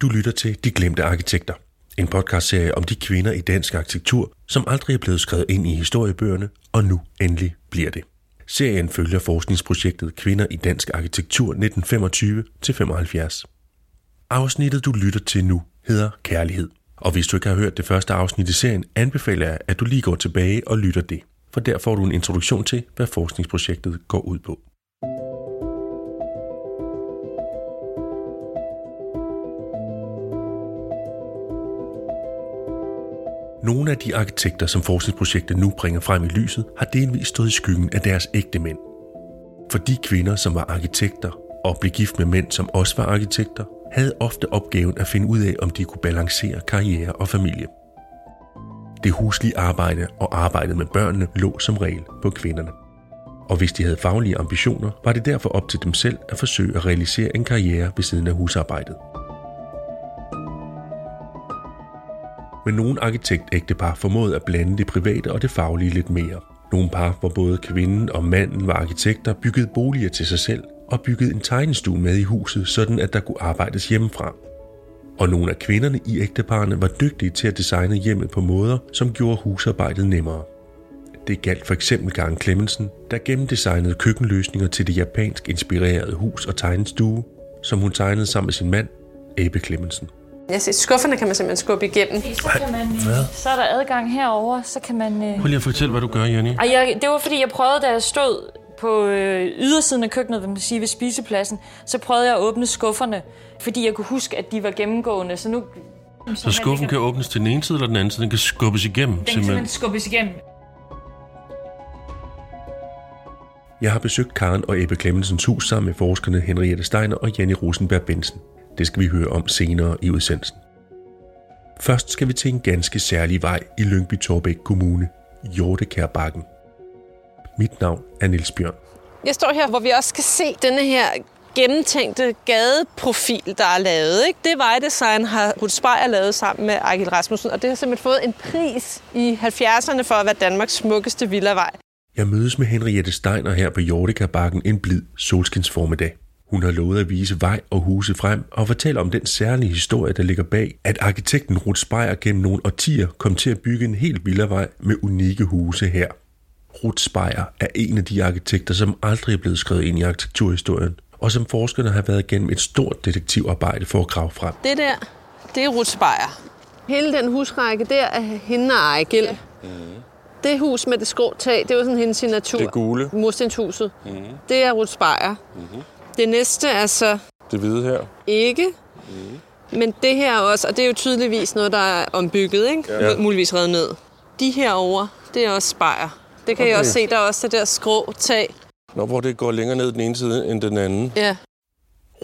Du lytter til De Glemte Arkitekter. En podcastserie om de kvinder i dansk arkitektur, som aldrig er blevet skrevet ind i historiebøgerne, og nu endelig bliver det. Serien følger forskningsprojektet Kvinder i dansk arkitektur 1925-75. Afsnittet, du lytter til nu, hedder Kærlighed. Og hvis du ikke har hørt det første afsnit i serien, anbefaler jeg, at du lige går tilbage og lytter det. For der får du en introduktion til, hvad forskningsprojektet går ud på. Nogle af de arkitekter, som forskningsprojektet nu bringer frem i lyset, har delvis stået i skyggen af deres ægte mænd. For de kvinder, som var arkitekter og blev gift med mænd, som også var arkitekter, havde ofte opgaven at finde ud af, om de kunne balancere karriere og familie. Det huslige arbejde og arbejdet med børnene lå som regel på kvinderne. Og hvis de havde faglige ambitioner, var det derfor op til dem selv at forsøge at realisere en karriere ved siden af husarbejdet. Men nogle arkitektægtepar formåede at blande det private og det faglige lidt mere. Nogle par, hvor både kvinden og manden var arkitekter, byggede boliger til sig selv og byggede en tegnestue med i huset, sådan at der kunne arbejdes hjemmefra. Og nogle af kvinderne i ægteparerne var dygtige til at designe hjemmet på måder, som gjorde husarbejdet nemmere. Det galt for eksempel Karen Clemmensen, der gennemdesignede køkkenløsninger til det japansk inspirerede hus og tegnestue, som hun tegnede sammen med sin mand, Abe Clemmensen. Jeg siger, skufferne kan man simpelthen skubbe igennem. Så, kan man, øh, så er der adgang herover, så kan man... Øh... Prøv lige at fortælle, hvad du gør, Jenny. Ej, jeg, det var fordi, jeg prøvede, da jeg stod på øh, ydersiden af køkkenet, vil man sige, ved spisepladsen, så prøvede jeg at åbne skufferne, fordi jeg kunne huske, at de var gennemgående. Så nu... Så skuffen kan åbnes til den ene side eller den anden side, den kan skubbes igennem Den kan simpelthen skubbes igennem. Jeg har besøgt Karen og Ebbe Clemmensens hus sammen med forskerne Henriette Steiner og Jenny Rosenberg Bensen. Det skal vi høre om senere i udsendelsen. Først skal vi til en ganske særlig vej i Lyngby Torbæk Kommune, Hjortekærbakken. Mit navn er Niels Bjørn. Jeg står her, hvor vi også kan se denne her gennemtænkte gadeprofil, der er lavet. Ikke? Det vejdesign har Ruth Speyer lavet sammen med Ejgil Rasmussen, og det har simpelthen fået en pris i 70'erne for at være Danmarks smukkeste villavej. Jeg mødes med Henriette Steiner her på Hjortekærbakken en blid solskinsformiddag. Hun har lovet at vise vej og huse frem og fortælle om den særlige historie, der ligger bag, at arkitekten Ruth Speyer gennem nogle årtier kom til at bygge en helt villavej med unikke huse her. Ruth Speyer er en af de arkitekter, som aldrig er blevet skrevet ind i arkitekturhistorien, og som forskerne har været igennem et stort detektivarbejde for at grave frem. Det der, det er Ruth Speyer. Hele den husrække der er hende og Ejgil. Ja. Det hus med det skrå tag, det var sådan hendes signatur. Det gule. Murstenshuset. Mm. Det er Ruth Speyer. Mm-hmm. Det næste er så Det hvide her. ikke. Mm. Men det her også, og det er jo tydeligvis noget, der er ombygget, ikke? Ja. Muligvis revet ned. De herover, det er også Speyer. Det kan okay. I også se, der er også det der skrå tag. Nå, hvor det går længere ned den ene side end den anden. Ja.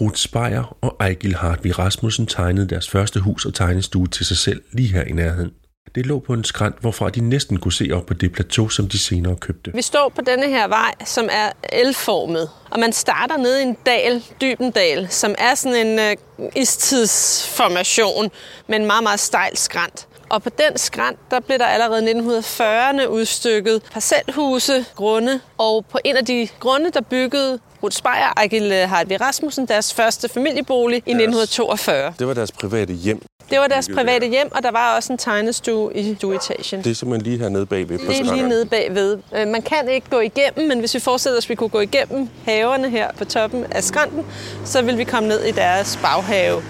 Ruth Speyer og Ejgil Hartvig Rasmussen tegnede deres første hus og tegnestue til sig selv lige her i nærheden. Det lå på en skrant, hvorfra de næsten kunne se op på det plateau, som de senere købte. Vi står på denne her vej, som er L-formet. Og man starter nede i en dal, Dybendal, som er sådan en øh, istidsformation med en meget, meget stejl skrant. Og på den skrant, der blev der allerede i 1940'erne udstykket parcelhuse, grunde. Og på en af de grunde, der byggede Ruth Speyer og Ejgil Hartvig Rasmussen deres første familiebolig i 1942. Det var deres private hjem. Det var deres private hjem, og der var også en tegnestue i stueetagen. Det er simpelthen lige hernede bagved på Det er lige nede bagved. Øh, Man kan ikke gå igennem, men hvis vi forestiller os, at vi kunne gå igennem haverne her på toppen af skrænten, så vil vi komme ned i deres baghave.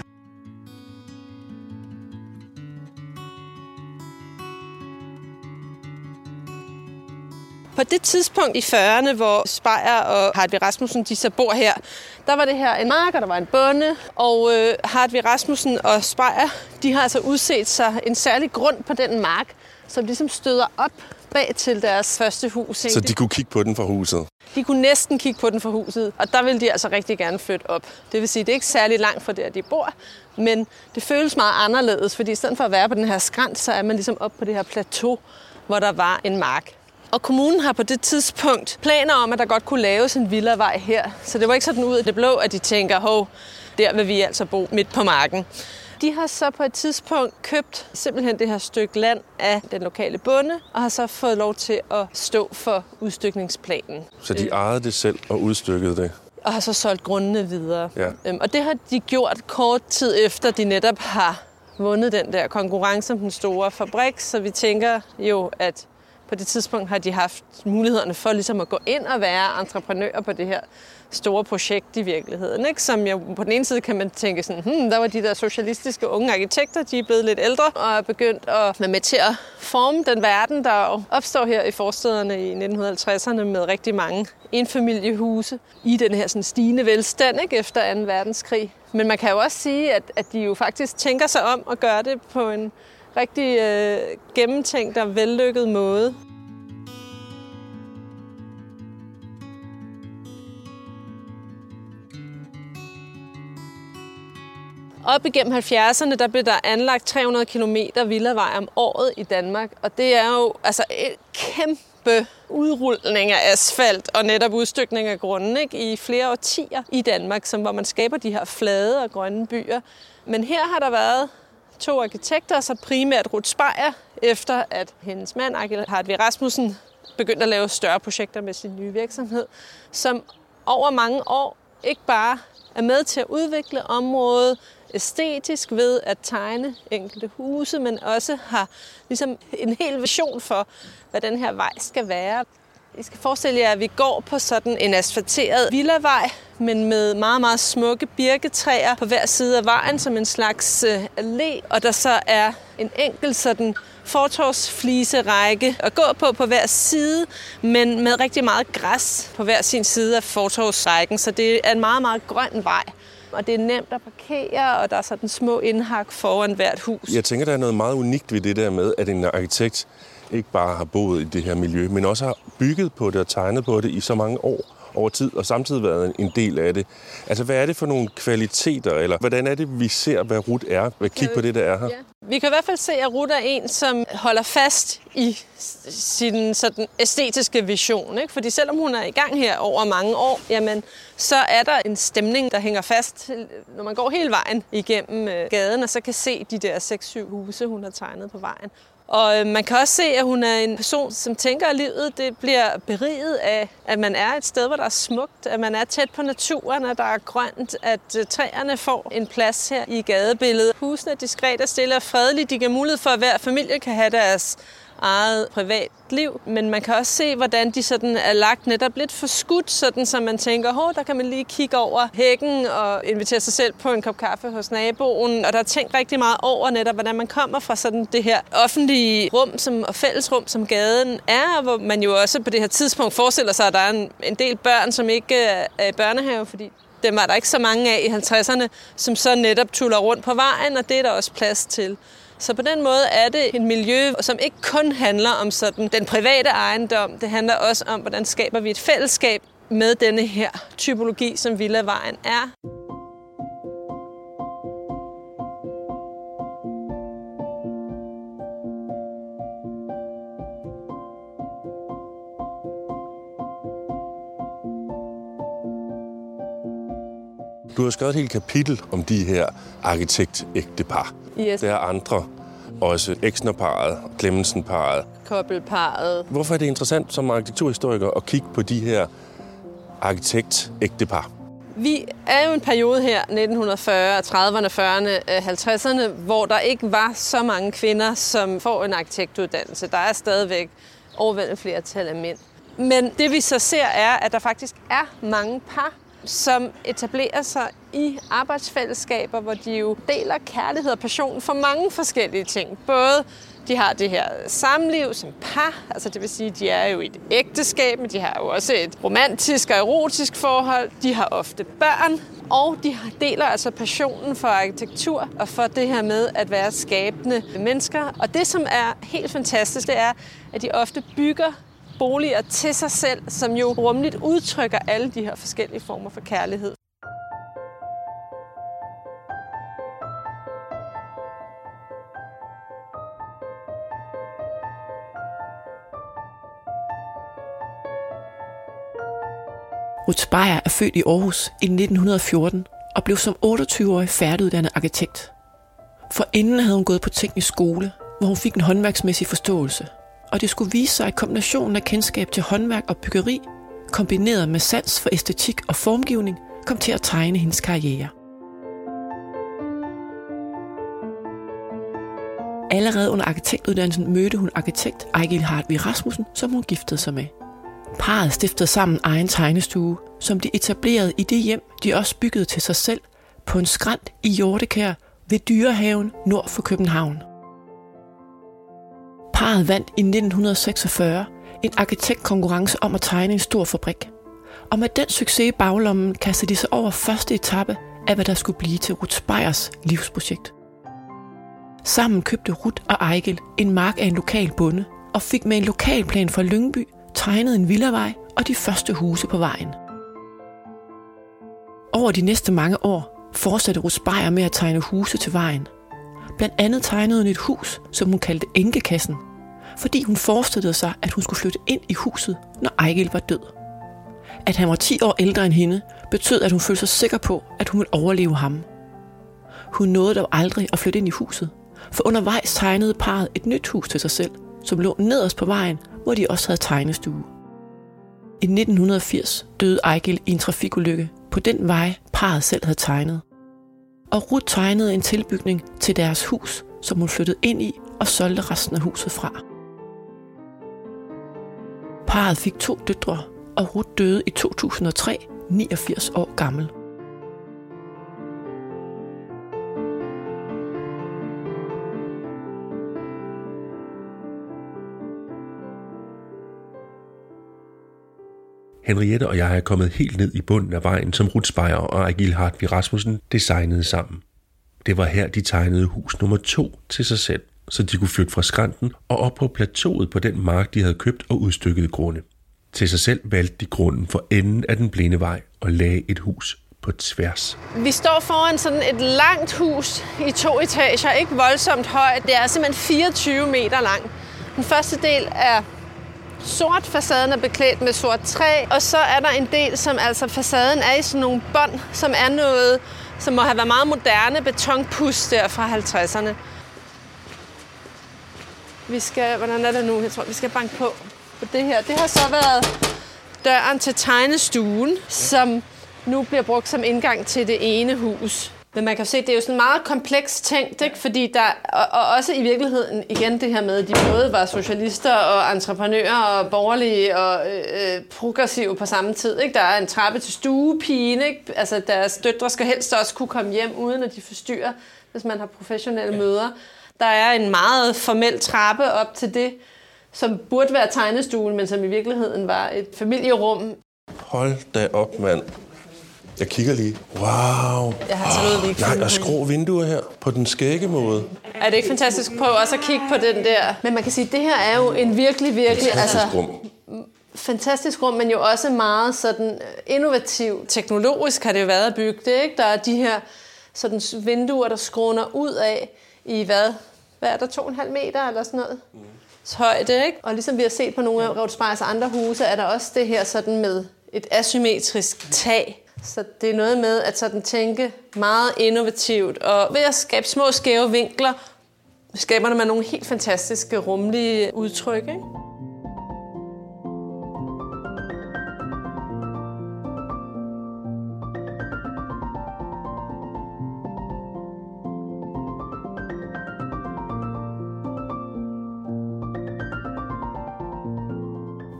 På det tidspunkt i 40'erne, hvor Speyer og Hartvig Rasmussen de så bor her, der var det her en mark, og der var en bonde, og øh, Hartvig Rasmussen og Speyer, de har altså udset sig en særlig grund på den mark, som ligesom støder op bag til deres første hus. Så egentlig. de kunne kigge på den fra huset. De kunne næsten kigge på den fra huset, og der ville de altså rigtig gerne flytte op. Det vil sige, det er ikke særlig langt fra der, de bor, men det føles meget anderledes, fordi i stedet for at være på den her skrant, så er man ligesom op på det her plateau, hvor der var en mark. Og kommunen har på det tidspunkt planer om, at der godt kunne laves en villavej her. Så det var ikke sådan ud af det blå, at de tænker, hov, der vil vi altså bo midt på marken. De har så på et tidspunkt købt simpelthen det her stykke land af den lokale bonde, og har så fået lov til at stå for udstykningsplanen. Så de ejede det selv og udstykkede det. og har så solgt grundene videre. Ja. Øhm, og det har de gjort kort tid efter, de netop har vundet den der konkurrence om den store fabrik. Så vi tænker jo, at på det tidspunkt har de haft mulighederne for ligesom at gå ind og være entreprenører på det her store projekt i virkeligheden. Ikke? Som jeg, på den ene side kan man tænke sådan, hmm, der var de der socialistiske unge arkitekter, de er blevet lidt ældre og er begyndt at være med til at forme den verden, der opstår her i forstederne i 1950'erne med rigtig mange enfamiliehuse i den her sådan stigende velstand ikke? efter 2. verdenskrig. Men man kan jo også sige, at, at de jo faktisk tænker sig om at gøre det på en rigtig øh, gennemtænkt og vellykket måde. Op igennem 70'erne, der blev der anlagt 300 km villavej om året i Danmark. Og det er jo altså et kæmpe udrulning af asfalt og netop udstykning af grunden ikke? i flere årtier i Danmark, som, hvor man skaber de her flade og grønne byer. Men her har der været to arkitekter, så primært Ruth Speyer, efter at hendes mand, Hartvig Rasmussen, begyndte at lave større projekter med sin nye virksomhed, som over mange år ikke bare er med til at udvikle området æstetisk ved at tegne enkelte huse, men også har ligesom en hel vision for, hvad den her vej skal være. I skal forestille jer, at vi går på sådan en asfalteret villavej, men med meget, meget smukke birketræer på hver side af vejen, som en slags øh, allé, og der så er en enkelt sådan fortorvsfliserække at gå på på hver side, men med rigtig meget græs på hver sin side af fortorvsrækken, så det er en meget, meget grøn vej. Og det er nemt at parkere, og der er sådan små indhak foran hvert hus. Jeg tænker, der er noget meget unikt ved det der med, at en arkitekt ikke bare har boet i det her miljø, men også har bygget på det og tegnet på det i så mange år over tid, og samtidig været en del af det. Altså, hvad er det for nogle kvaliteter, eller hvordan er det, vi ser, hvad Ruth er? Hvad kig på det, der er her. Ja. Vi kan i hvert fald se, at Ruth er en, som holder fast i sin sådan æstetiske vision. Ikke? Fordi selvom hun er i gang her over mange år, jamen, så er der en stemning, der hænger fast, når man går hele vejen igennem øh, gaden, og så kan se de der 6-7 huse, hun har tegnet på vejen. Og øh, man kan også se, at hun er en person, som tænker, at livet det bliver beriget af, at man er et sted, hvor der er smukt, at man er tæt på naturen, at der er grønt, at øh, træerne får en plads her i gadebilledet. Husene er diskret og stille og fredeligt. De giver mulighed for, at hver familie kan have deres eget privatliv, men man kan også se, hvordan de sådan er lagt netop lidt for skudt, sådan så man tænker, hov, der kan man lige kigge over hækken og invitere sig selv på en kop kaffe hos naboen, og der er tænkt rigtig meget over netop, hvordan man kommer fra sådan det her offentlige rum som, og fællesrum, som gaden er, hvor man jo også på det her tidspunkt forestiller sig, at der er en, en del børn, som ikke er i børnehave, fordi dem var der ikke så mange af i 50'erne, som så netop tuller rundt på vejen, og det er der også plads til. Så på den måde er det et miljø, som ikke kun handler om sådan den private ejendom. Det handler også om, hvordan skaber vi et fællesskab med denne her typologi, som Villavejen er. Du har skrevet et helt kapitel om de her arkitektægtepar. Yes. Der er andre, også Exnerparet, Clemmensen-paret. Kobbelparet. Hvorfor er det interessant som arkitekturhistoriker at kigge på de her arkitektægtepar? Vi er jo en periode her, 1940, 30'erne, 40'erne, 50'erne, hvor der ikke var så mange kvinder, som får en arkitektuddannelse. Der er stadigvæk overvældende flertal af mænd. Men det vi så ser er, at der faktisk er mange par, som etablerer sig i arbejdsfællesskaber, hvor de jo deler kærlighed og passion for mange forskellige ting. Både de har det her samliv som par, altså det vil sige, de er jo i et ægteskab, men de har jo også et romantisk og erotisk forhold. De har ofte børn, og de deler altså passionen for arkitektur og for det her med at være skabende mennesker. Og det, som er helt fantastisk, det er, at de ofte bygger boliger til sig selv, som jo rumligt udtrykker alle de her forskellige former for kærlighed. Ruth Beyer er født i Aarhus i 1914 og blev som 28-årig færdiguddannet arkitekt. For inden havde hun gået på teknisk skole, hvor hun fik en håndværksmæssig forståelse. Og det skulle vise sig, at kombinationen af kendskab til håndværk og byggeri kombineret med sans for æstetik og formgivning, kom til at tegne hendes karriere. Allerede under arkitektuddannelsen mødte hun arkitekt Ejgil Hartvig Rasmussen, som hun giftede sig med. Parret stiftede sammen egen tegnestue, som de etablerede i det hjem, de også byggede til sig selv, på en skrant i Hjortekær ved Dyrehaven nord for København. Parret vandt i 1946 en arkitektkonkurrence om at tegne en stor fabrik. Og med den succes i baglommen kastede de sig over første etape af, hvad der skulle blive til Ruth Speyers livsprojekt. Sammen købte Ruth og Ejgil en mark af en lokal bonde og fik med en lokalplan for Lyngby tegnet en villavej og de første huse på vejen. Over de næste mange år fortsatte Ruth Speyer med at tegne huse til vejen. Blandt andet tegnede hun et hus, som hun kaldte Enkekassen, fordi hun forestillede sig, at hun skulle flytte ind i huset, når Ejgil var død. At han var 10 år ældre end hende, betød, at hun følte sig sikker på, at hun ville overleve ham. Hun nåede dog aldrig at flytte ind i huset, for undervejs tegnede parret et nyt hus til sig selv, som lå nederst på vejen, hvor de også havde tegnestue. I 1980 døde Ejgil i en trafikulykke på den vej, parret selv havde tegnet. Og Ruth tegnede en tilbygning til deres hus, som hun flyttede ind i og solgte resten af huset fra. Parret fik to døtre, og Ruth døde i 2003, 89 år gammel. Henriette og jeg er kommet helt ned i bunden af vejen, som Ruth Speyer og Agil Hartvig Rasmussen designede sammen. Det var her, de tegnede hus nummer to til sig selv, så de kunne flytte fra skrænten og op på plateauet på den mark, de havde købt og udstykket grunde. Til sig selv valgte de grunden for enden af den blinde vej og lagde et hus på tværs. Vi står foran sådan et langt hus i to etager, ikke voldsomt højt. Det er simpelthen 24 meter lang. Den første del er sort, facaden er beklædt med sort træ, og så er der en del, som altså facaden er i sådan nogle bånd, som er noget, som må have været meget moderne betonpus der fra 50'erne. Vi skal, hvordan er det nu? Jeg tror, vi skal banke på på det her. Det har så været døren til tegnestuen, som nu bliver brugt som indgang til det ene hus. Men man kan se, det er jo sådan meget kompleks tænkt, ikke? fordi der, og, og også i virkeligheden igen det her med, at de både var socialister og entreprenører og borgerlige og øh, progressive på samme tid. Ikke? Der er en trappe til stuepigen, ikke? altså deres døtre skal helst også kunne komme hjem, uden at de forstyrrer, hvis man har professionelle ja. møder. Der er en meget formel trappe op til det, som burde være tegnestuen, men som i virkeligheden var et familierum. Hold da op, mand. Jeg kigger lige. Wow. Jeg har taget lige Nej, og skrå vinduer her på den skægge måde. Er det ikke fantastisk? Prøv også at kigge på den der. Men man kan sige, at det her er jo en virkelig, virkelig... Fantastisk altså, rum. fantastisk rum, men jo også meget sådan innovativ. Teknologisk har det jo været at bygge det, ikke? Der er de her sådan vinduer, der skråner ud af i hvad? Hvad er der? 2,5 meter eller sådan noget? Mm. Højde, ikke? Og ligesom vi har set på nogle af Rådspejers andre huse, er der også det her sådan med et asymmetrisk tag, så det er noget med at sådan tænke meget innovativt, og ved at skabe små skæve vinkler, skaber man nogle helt fantastiske rumlige udtryk. Ikke?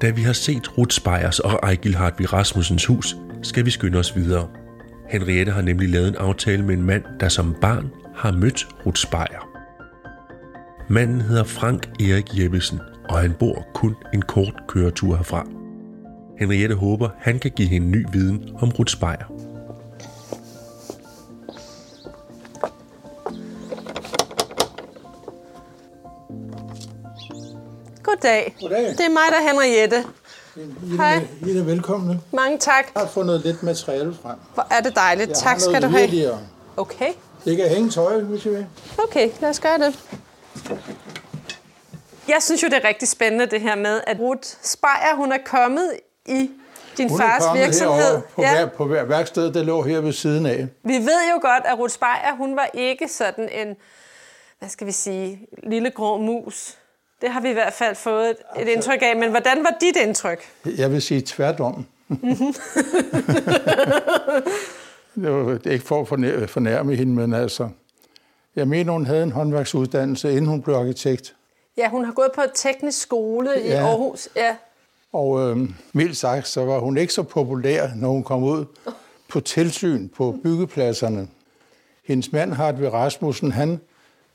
Da vi har set Ruth Speyers og Ejgil Hartvig Rasmussens hus, skal vi skynde os videre. Henriette har nemlig lavet en aftale med en mand, der som barn har mødt Ruth Speyer. Manden hedder Frank Erik Jeppesen, og han bor kun en kort køretur herfra. Henriette håber, han kan give hende ny viden om Ruth Speyer. Goddag. Goddag. Det er mig, der er Henriette. I er, Hej. I er velkomne. Mange tak. Jeg har fundet lidt materiale frem. Hvor er det dejligt. Jeg tak skal du have. yderligere. Okay. Det kan hænge tøj, hvis I vil. Okay, lad os gøre det. Jeg synes jo, det er rigtig spændende det her med, at Ruth Speyer, hun er kommet i din Hun fars virksomhed. på, ja. hver, på hver værksted, der lå her ved siden af. Vi ved jo godt, at Ruth Speyer, hun var ikke sådan en, hvad skal vi sige, lille grå mus. Det har vi i hvert fald fået et, et indtryk af. Men hvordan var dit indtryk? Jeg vil sige tværtom. det var ikke for at fornær- fornærme hende, men altså... Jeg mener, hun havde en håndværksuddannelse, inden hun blev arkitekt. Ja, hun har gået på et teknisk skole ja. i. Aarhus. Ja. Og øh, mildt sagt, så var hun ikke så populær, når hun kom ud på tilsyn på byggepladserne. Hendes mand, Hartvig Rasmussen, han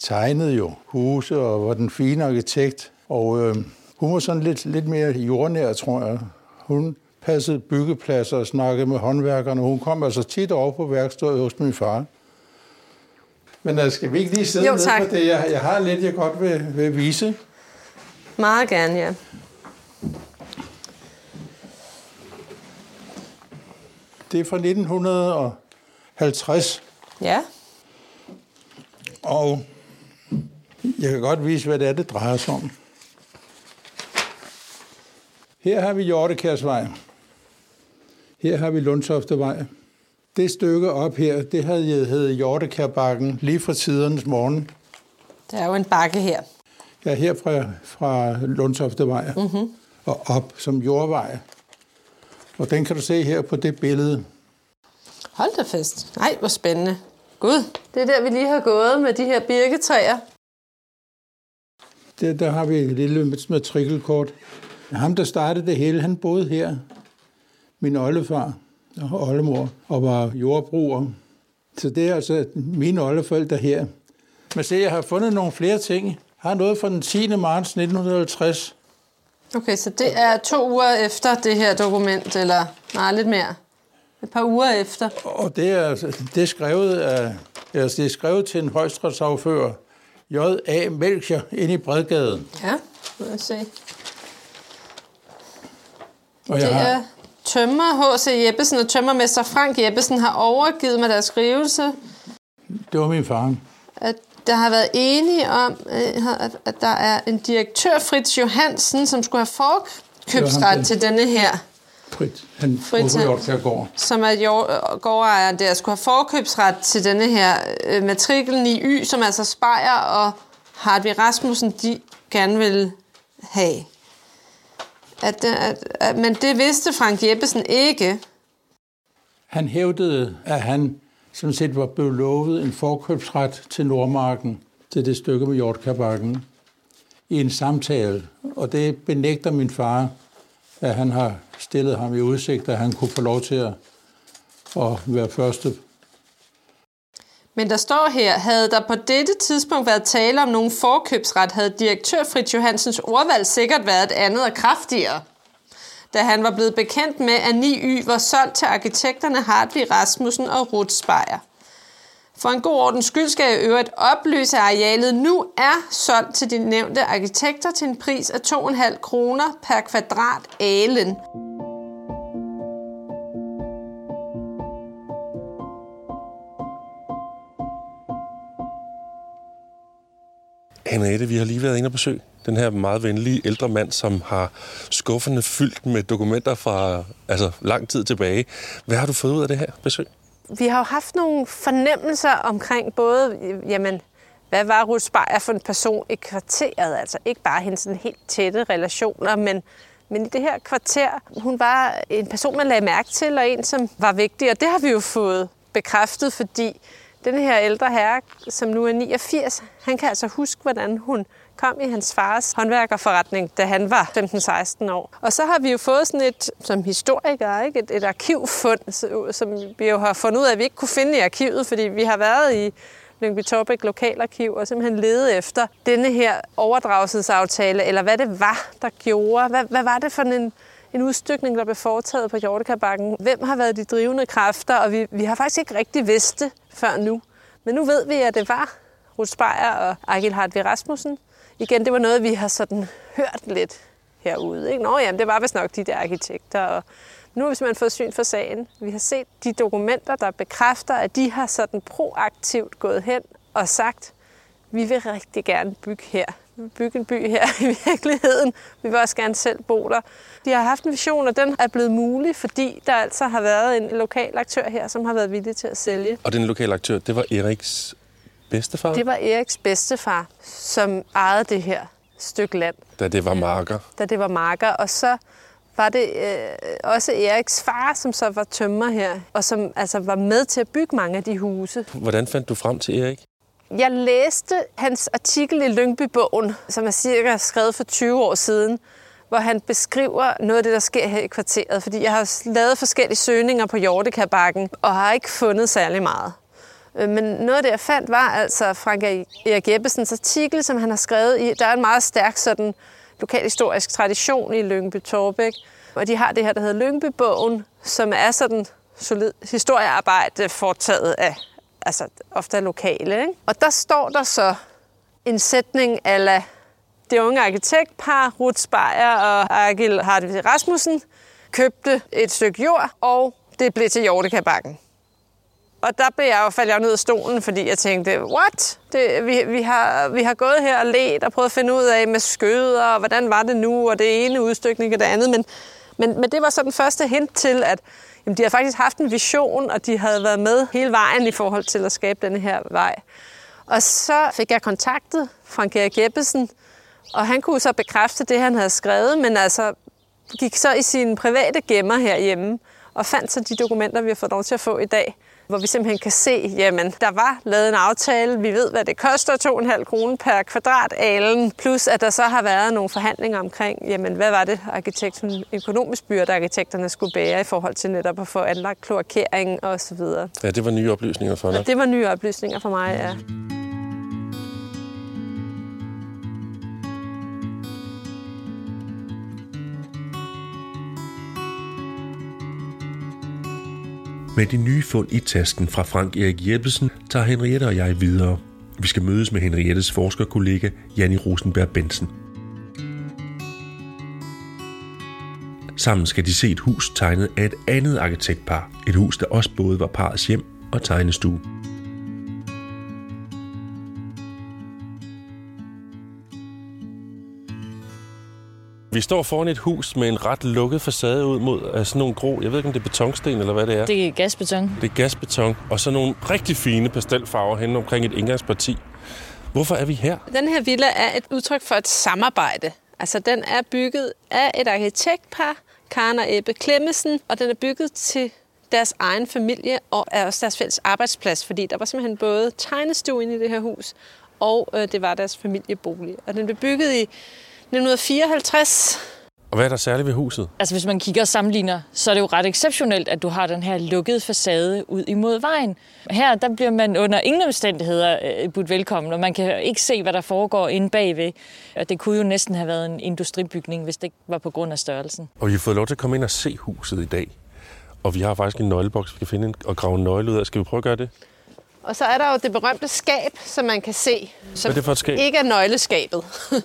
tegnede jo huse og var den fine arkitekt. Og øh, hun var sådan lidt, lidt mere jordnær, tror jeg. Hun passede byggepladser og snakkede med håndværkerne. Hun kom altså tit over på værkstedet hos min far. Men uh, skal vi ikke lige sidde Jo, ned tak. på det? Jeg, jeg har lidt, jeg godt vil, vil vise. Meget gerne, ja. Det er fra 1950. Ja. Og jeg kan godt vise, hvad det er, det drejer sig om. Her har vi Hjortekærsvej. Her har vi Lundsoftevej. Det stykke op her, det havde heddet Hjortekærbakken lige fra tidernes morgen. Der er jo en bakke her. Ja, her fra, fra Lundsoftevej mm-hmm. og op som jordvej. Og den kan du se her på det billede. Hold da fest. Nej, hvor spændende. Gud. Det er der, vi lige har gået med de her birketræer. Der, der har vi et lille matrikelkort. Ham, der startede det hele, han boede her. Min oldefar og oldemor, og var jordbruger. Så det er altså mine oldeforældre her. Men se, jeg har fundet nogle flere ting. Jeg har noget fra den 10. marts 1950. Okay, så det er to uger efter det her dokument, eller nej, lidt mere. Et par uger efter. Og det er, det er skrevet af, altså det er skrevet til en højstrætsaffører, J.A. Melcher, inde i Bredgade. Ja, lad os se. Og Det jeg har, er tømmer H.C. Jeppesen og tømmermester Frank Jeppesen har overgivet mig deres skrivelse, det var min far. at der har været enige om, øh, at- der er en direktør, Fritz Johansen, som skulle have forkøbsret til denne her, Frit. Han han- Hjortkærgård. som er gårdejeren der, skulle have forkøbsret til denne her øh, matriklen i Y, som altså Speyer og Hartvig Rasmussen, de gerne ville have. At, det- at, at, men det vidste Frank Jeppesen ikke. Han hævdede, at han sådan set var blevet lovet en forkøbsret til Nordmarken, til det stykke med Hjortkabakken, i en samtale. Og det benægter min far, at han har stillet ham i udsigt, at han kunne få lov til at, at være første. Men der står her, havde der på dette tidspunkt været tale om nogen forkøbsret, havde direktør Fritz Johansens ordvalg sikkert været et andet og kraftigere. Da han var blevet bekendt med, at 9Y var solgt til arkitekterne Hartvig Rasmussen og Ruth Speyer. For en god ordens skyld skal jeg øvrigt oplyse, at arealet nu er solgt til de nævnte arkitekter til en pris af 2,5 kroner per kvadrat alen. Henriette, vi har lige været inde og besøg den her meget venlige ældre mand, som har skufferne fyldt med dokumenter fra altså, lang tid tilbage. Hvad har du fået ud af det her besøg? Vi har jo haft nogle fornemmelser omkring både, jamen, hvad var Ruth Speyer for en person i kvarteret? Altså ikke bare hendes sådan helt tætte relationer, men, men i det her kvarter, hun var en person, man lagde mærke til, og en, som var vigtig. Og det har vi jo fået bekræftet, fordi den her ældre herre, som nu er 89, han kan altså huske, hvordan hun kom i hans fars håndværkerforretning, da han var 15-16 år. Og så har vi jo fået sådan et, som historikere, ikke? Et, et arkivfund, som vi jo har fundet ud af, at vi ikke kunne finde i arkivet, fordi vi har været i Lyngby Torbæk Lokalarkiv og simpelthen lede efter denne her overdragelsesaftale, eller hvad det var, der gjorde. Hvad, hvad var det for en, en udstykning, der blev foretaget på Hjortekabakken? Hvem har været de drivende kræfter? Og vi, vi har faktisk ikke rigtig vidst det før nu. Men nu ved vi, at det var Ruth Speyer og Agil Hartvig Rasmussen. Igen, det var noget, vi har sådan hørt lidt herude. Ikke? Nå, jamen, det var vist nok de der arkitekter. Og nu har vi simpelthen fået syn for sagen. Vi har set de dokumenter, der bekræfter, at de har sådan proaktivt gået hen og sagt, vi vil rigtig gerne bygge her. Vi vil bygge en by her i virkeligheden. Vi vil også gerne selv bo der. De har haft en vision, og den er blevet mulig, fordi der altså har været en lokal aktør her, som har været villig til at sælge. Og den lokale aktør, det var Eriks bedstefar, Det var Eriks bedstefar, som ejede det her stykke land. da det var marker. da det var marker. Og så var det øh, også Eriks far, som så var tømmer her, og som altså var med til at bygge mange af de huse. Hvordan fandt du frem til Erik? Jeg læste hans artikel i Lyngby-bogen, som er cirka skrevet for 20 år siden, hvor han beskriver noget af det, der sker her i kvarteret. Fordi jeg har lavet forskellige søgninger på Hjortekabakken, og har ikke fundet særlig meget. Øh, men noget af det, jeg fandt, var altså Frank Erik Jeppesens artikel, som han har skrevet i. Der er en meget stærk sådan, lokalhistorisk tradition i Lyngby Torbæk, og de har det her, der hedder Lyngbybogen, som er sådan solid historiearbejde foretaget af altså ofte af lokale. Ikke? Og der står der så en sætning ala det unge arkitektpar, Ruth Speyer og Agil Hartvig Rasmussen, købte et stykke jord, og det blev til Hjortekabakken. Og der blev jeg jo faldet ned af stolen, fordi jeg tænkte, what? Det, vi, vi, har, vi har gået her og let og prøvet at finde ud af med skøder, og hvordan var det nu, og det ene udstykning og det andet. Men, men, men det var så den første hint til, at jamen, de har faktisk haft en vision, og de havde været med hele vejen i forhold til at skabe denne her vej. Og så fik jeg kontaktet Frank Erik Jeppesen, og han kunne så bekræfte det, han havde skrevet, men altså gik så i sine private gemmer herhjemme og fandt så de dokumenter, vi har fået lov til at få i dag, hvor vi simpelthen kan se, jamen, der var lavet en aftale, vi ved, hvad det koster, 2,5 kroner per kvadrat alen, plus at der så har været nogle forhandlinger omkring, jamen, hvad var det, arkitekten, økonomisk byrde, arkitekterne skulle bære i forhold til netop at få anlagt kloakering og så videre. Ja, det var nye oplysninger for dig. Ja, det var nye oplysninger for mig, ja. Med de nye fund i tasken fra Frank Erik Jeppesen tager Henriette og jeg videre. Vi skal mødes med Henriettes forskerkollega Janni Rosenberg Bensen. Sammen skal de se et hus tegnet af et andet arkitektpar. Et hus, der også både var parets hjem og tegnestue. Vi står foran et hus med en ret lukket facade ud mod af sådan nogle grå, jeg ved ikke om det er betonsten eller hvad det er. Det er gasbeton. Det er gasbeton, og så nogle rigtig fine pastelfarver hen omkring et indgangsparti. Hvorfor er vi her? Den her villa er et udtryk for et samarbejde. Altså, den er bygget af et arkitektpar, Karen og Ebbe Klemmesen, og den er bygget til deres egen familie og er også deres fælles arbejdsplads, fordi der var simpelthen både tegnestuen i det her hus, og øh, det var deres familiebolig. Og den blev bygget i 1954. Og hvad er der særligt ved huset? Altså hvis man kigger og sammenligner, så er det jo ret exceptionelt, at du har den her lukkede facade ud imod vejen. Her der bliver man under ingen omstændigheder øh, budt velkommen, og man kan ikke se, hvad der foregår inde bagved. Og det kunne jo næsten have været en industribygning, hvis det ikke var på grund af størrelsen. Og vi har fået lov til at komme ind og se huset i dag. Og vi har faktisk en nøgleboks, vi kan finde og grave en nøgle ud af. Skal vi prøve at gøre det? Og så er der jo det berømte skab, som man kan se. Som Hvad er det for et skab? ikke er nøgleskabet,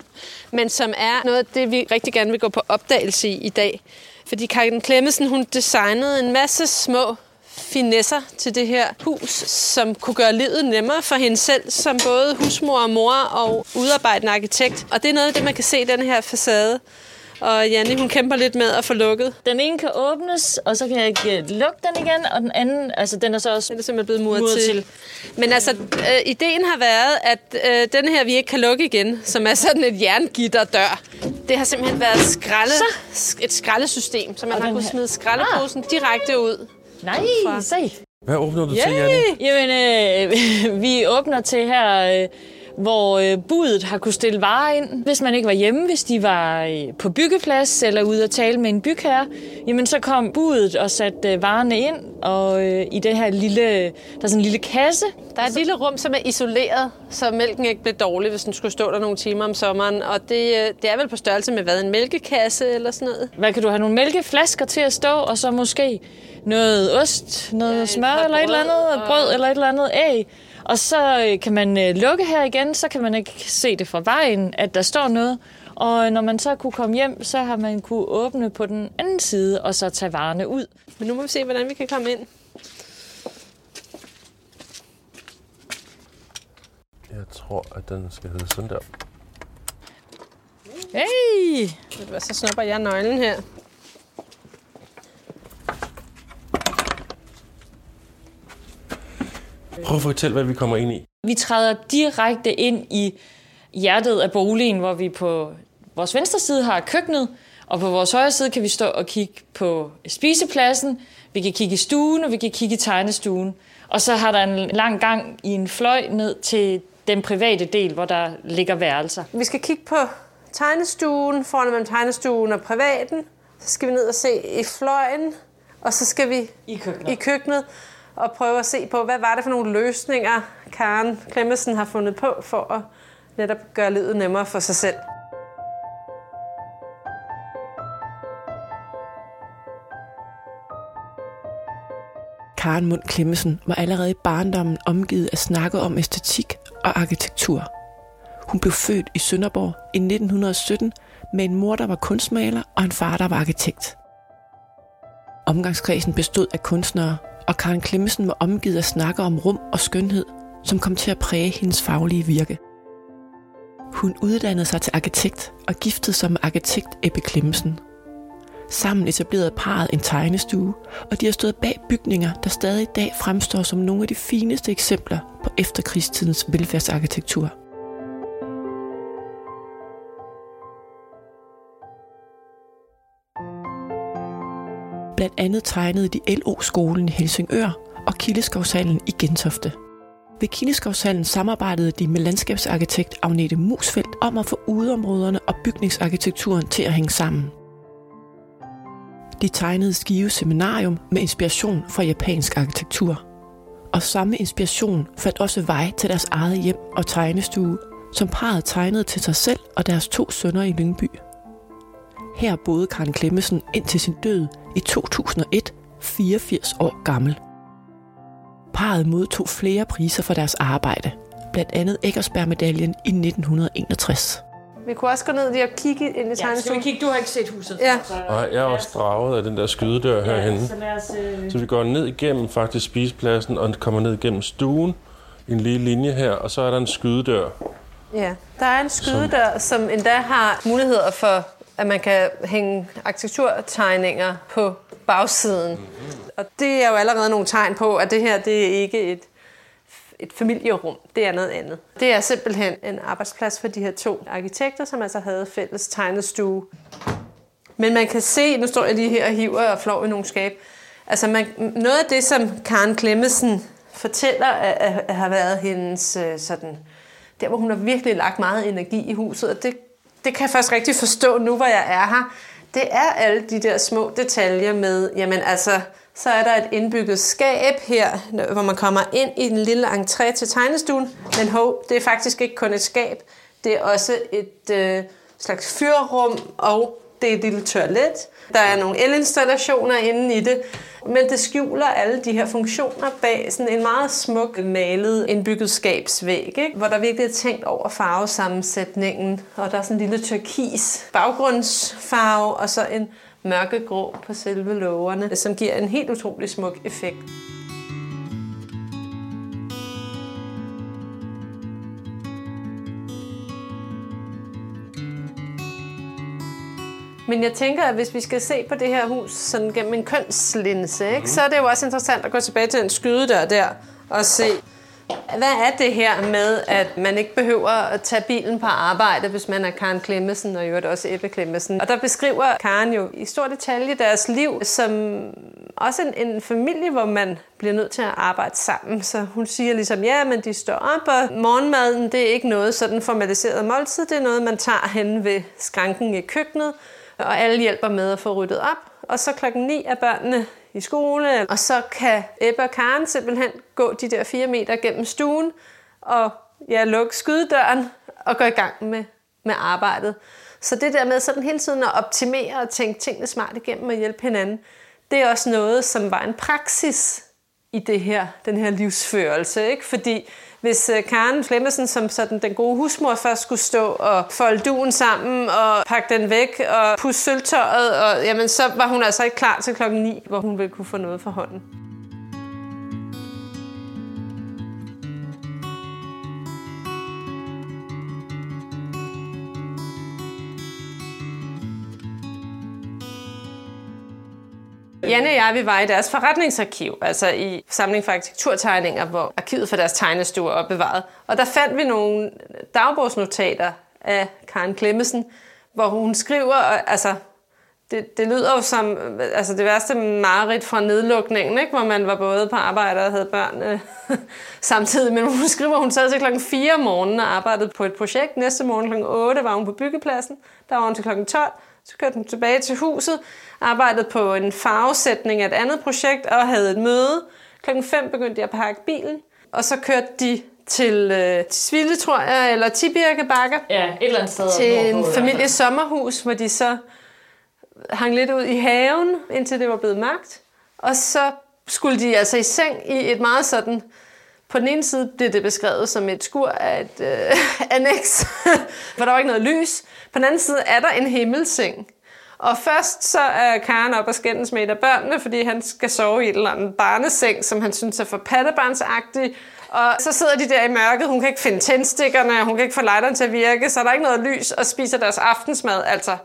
men som er noget af det, vi rigtig gerne vil gå på opdagelse i i dag. Fordi Karin Klemmesen, hun designede en masse små finesser til det her hus, som kunne gøre livet nemmere for hende selv, som både husmor og mor og udarbejdende arkitekt. Og det er noget af det, man kan se i den her facade. Og Janne, hun kæmper lidt med at få lukket. Den ene kan åbnes, og så kan jeg ikke lukke den igen, og den anden, altså den er så også Den er simpelthen blevet muret, muret til. til. Men altså, øh, ideen har været, at øh, den her, vi ikke kan lukke igen, som er sådan et jerngitterdør, det har simpelthen været skralde, et skraldesystem, så man Og har kunnet her- smide skraldeposen direkte ud. Nej, Fra- se. Hvad åbner du til, Janne? Jamen, øh, vi åbner til her, øh, hvor øh, budet har kunne stille varer ind. Hvis man ikke var hjemme, hvis de var øh, på byggeplads eller ude at tale med en bygherre, jamen så kom budet og satte øh, varerne ind. Og øh, i det her lille, der er sådan en lille kasse. Der er et lille rum, som er isoleret, så mælken ikke bliver dårlig, hvis den skulle stå der nogle timer om sommeren. Og det, øh, det er vel på størrelse med hvad, en mælkekasse eller sådan noget? Hvad kan du have nogle mælkeflasker til at stå, og så måske noget ost, noget Ja, smør eller et eller andet og- brød eller et eller andet æg. Og så øh, kan man øh, lukke her igen, så kan man ikke se det fra vejen, at der står noget. Og når man så kunne komme hjem, så har man kunne åbne på den anden side, og så tage varerne ud. Men nu må vi se, hvordan vi kan komme ind. Jeg tror, at den skal hedde sådan der. Hey! Ved du hvad, så snupper jeg nøglen her. Prøv at fortælle, hvad vi kommer ind i. Vi træder direkte ind i hjertet af boligen, hvor vi på vores venstre side har køkkenet, Og på vores højre side kan vi stå og kigge på spisepladsen, vi kan kigge i stuen, og vi kan kigge i tegnestuen. Og så har der en lang gang i en fløj ned til den private del, hvor der ligger værelser. Vi skal kigge på tegnestuen, foran mellem tegnestuen og privaten. Så skal vi ned og se i fløjen, og så skal vi I køkkenet. i køkkenet og prøve at se på, hvad var det for nogle løsninger, Karen Klemmesen har fundet på for at netop gøre livet nemmere for sig selv. Karen Mund Klemmesen var allerede i barndommen omgivet af snakke om æstetik og arkitektur. Hun blev født i Sønderborg i 1917 med en mor, der var kunstmaler, og en far, der var arkitekt. Omgangskredsen bestod af kunstnere, og Karen Klemmesen var omgivet af snakker om rum og skønhed, som kom til at præge hendes faglige virke. Hun uddannede sig til arkitekt og giftede sig med arkitekt Ebbe Klemmesen. Sammen etablerede parret en tegnestue, og de har stået bag bygninger, der stadig i dag fremstår som nogle af de fineste eksempler på efterkrigstidens velfærdsarkitektur. Blandt andet tegnede de LO-skolen i Helsingør og Kildeskovshallen i Gentofte. Ved Kildeskovshallen samarbejdede de med landskabsarkitekt Agnete Musfeldt om at få udeområderne og bygningsarkitekturen til at hænge sammen. De tegnede Skive Seminarium med inspiration fra japansk arkitektur. Og samme inspiration fandt også vej til deres eget hjem og tegnestue, som parret tegnede til sig selv og deres to sønner i Lyngby. Her boede Karen Klemmesen indtil sin død i 2001, 84 år gammel. Parret modtog flere priser for deres arbejde, blandt andet Eggersberg-medaljen i 1961. Vi kunne også gå ned lige og kigge ind i Ja, skal tegnestuen. vi kigge? Du har ikke set huset. Ja. Og jeg er også draget af den der skydedør herhenne. så os... Øh... Så vi går ned igennem faktisk spisepladsen og kommer ned igennem stuen. En lille linje her, og så er der en skydedør. Ja, der er en skydedør, som endda har muligheder for, at man kan hænge arkitekturtegninger på bagsiden. Mm-hmm. Og det er jo allerede nogle tegn på, at det her det er ikke et, et familierum. Det er noget andet. Det er simpelthen en arbejdsplads for de her to arkitekter, som altså havde fælles tegnestue. Men man kan se, nu står jeg lige her og hiver og flår i nogle skab, altså man, noget af det, som Karen Klemmesen fortæller, at, at har været hendes øh, sådan, der hvor hun har virkelig lagt meget energi i huset, og det, det kan jeg først rigtig forstå nu, hvor jeg er her, det er alle de der små detaljer med, jamen altså, så er der et indbygget skab her, hvor man kommer ind i den lille entré til tegnestuen, men hov, det er faktisk ikke kun et skab, det er også et øh, slags fyrrum, og det er et lille toilet. Der er nogle elinstallationer inde i det, men det skjuler alle de her funktioner bag sådan en meget smuk malet indbygget skabsvæg, ikke? hvor der virkelig er tænkt over farvesammensætningen, og der er sådan en lille turkis baggrundsfarve, og så en mørkegrå på selve lågerne, som giver en helt utrolig smuk effekt. Men jeg tænker, at hvis vi skal se på det her hus sådan gennem en kønslinse, ikke, så er det jo også interessant at gå tilbage til den skydedør der og se, hvad er det her med, at man ikke behøver at tage bilen på arbejde, hvis man er Karen Klemmesen og i øvrigt også Ebbe Klemmesen. Og der beskriver Karen jo i stor detalje deres liv som også en, en familie, hvor man bliver nødt til at arbejde sammen. Så hun siger ligesom, ja, men de står op, og morgenmaden, det er ikke noget sådan formaliseret måltid, det er noget, man tager hen ved skranken i køkkenet, og alle hjælper med at få ryddet op. Og så klokken 9 er børnene i skole, og så kan Ebbe og Karen simpelthen gå de der fire meter gennem stuen, og ja, lukke skydedøren og gå i gang med, med arbejdet. Så det der med sådan hele tiden at optimere og tænke tingene smart igennem og hjælpe hinanden, det er også noget, som var en praksis i det her, den her livsførelse. Ikke? Fordi hvis øh, Karen Flemmesen som sådan den gode husmor først skulle stå og folde duen sammen og pakke den væk og pusse sølvtøjet, og, jamen, så var hun altså ikke klar til klokken 9, hvor hun ville kunne få noget for hånden. Janne og jeg, vi var i deres forretningsarkiv, altså i samling for arkitekturtegninger, hvor arkivet for deres tegnestue er opbevaret. Og der fandt vi nogle dagbogsnotater af Karen Klemmesen, hvor hun skriver, altså det, det lyder jo som altså det værste mareridt fra nedlukningen, ikke? hvor man var både på arbejde og havde børn øh, samtidig. Men hun skriver, at hun sad til klokken 4 om morgenen og arbejdede på et projekt. Næste morgen klokken 8 var hun på byggepladsen. Der var hun til klokken 12. Så kørte hun tilbage til huset, arbejdede på en farvesætning af et andet projekt og havde et møde. Klokken 5 begyndte de at pakke bilen, og så kørte de til, øh, til Sville, tror jeg, eller Tibirke Bakker. Ja, et eller andet sted. Til en families sommerhus, hvor de så hang lidt ud i haven, indtil det var blevet mørkt. Og så skulle de altså i seng i et meget sådan... På den ene side blev det beskrevet som et skur af et øh, annex, for der var ikke noget lys. På den anden side er der en himmelseng. Og først så er Karen op og skændes med et af børnene, fordi han skal sove i et eller andet barneseng, som han synes er for pattebarnsagtig. Og så sidder de der i mørket, hun kan ikke finde tændstikkerne, hun kan ikke få lighteren til at virke, så der er ikke noget lys, og spiser deres aftensmad, altså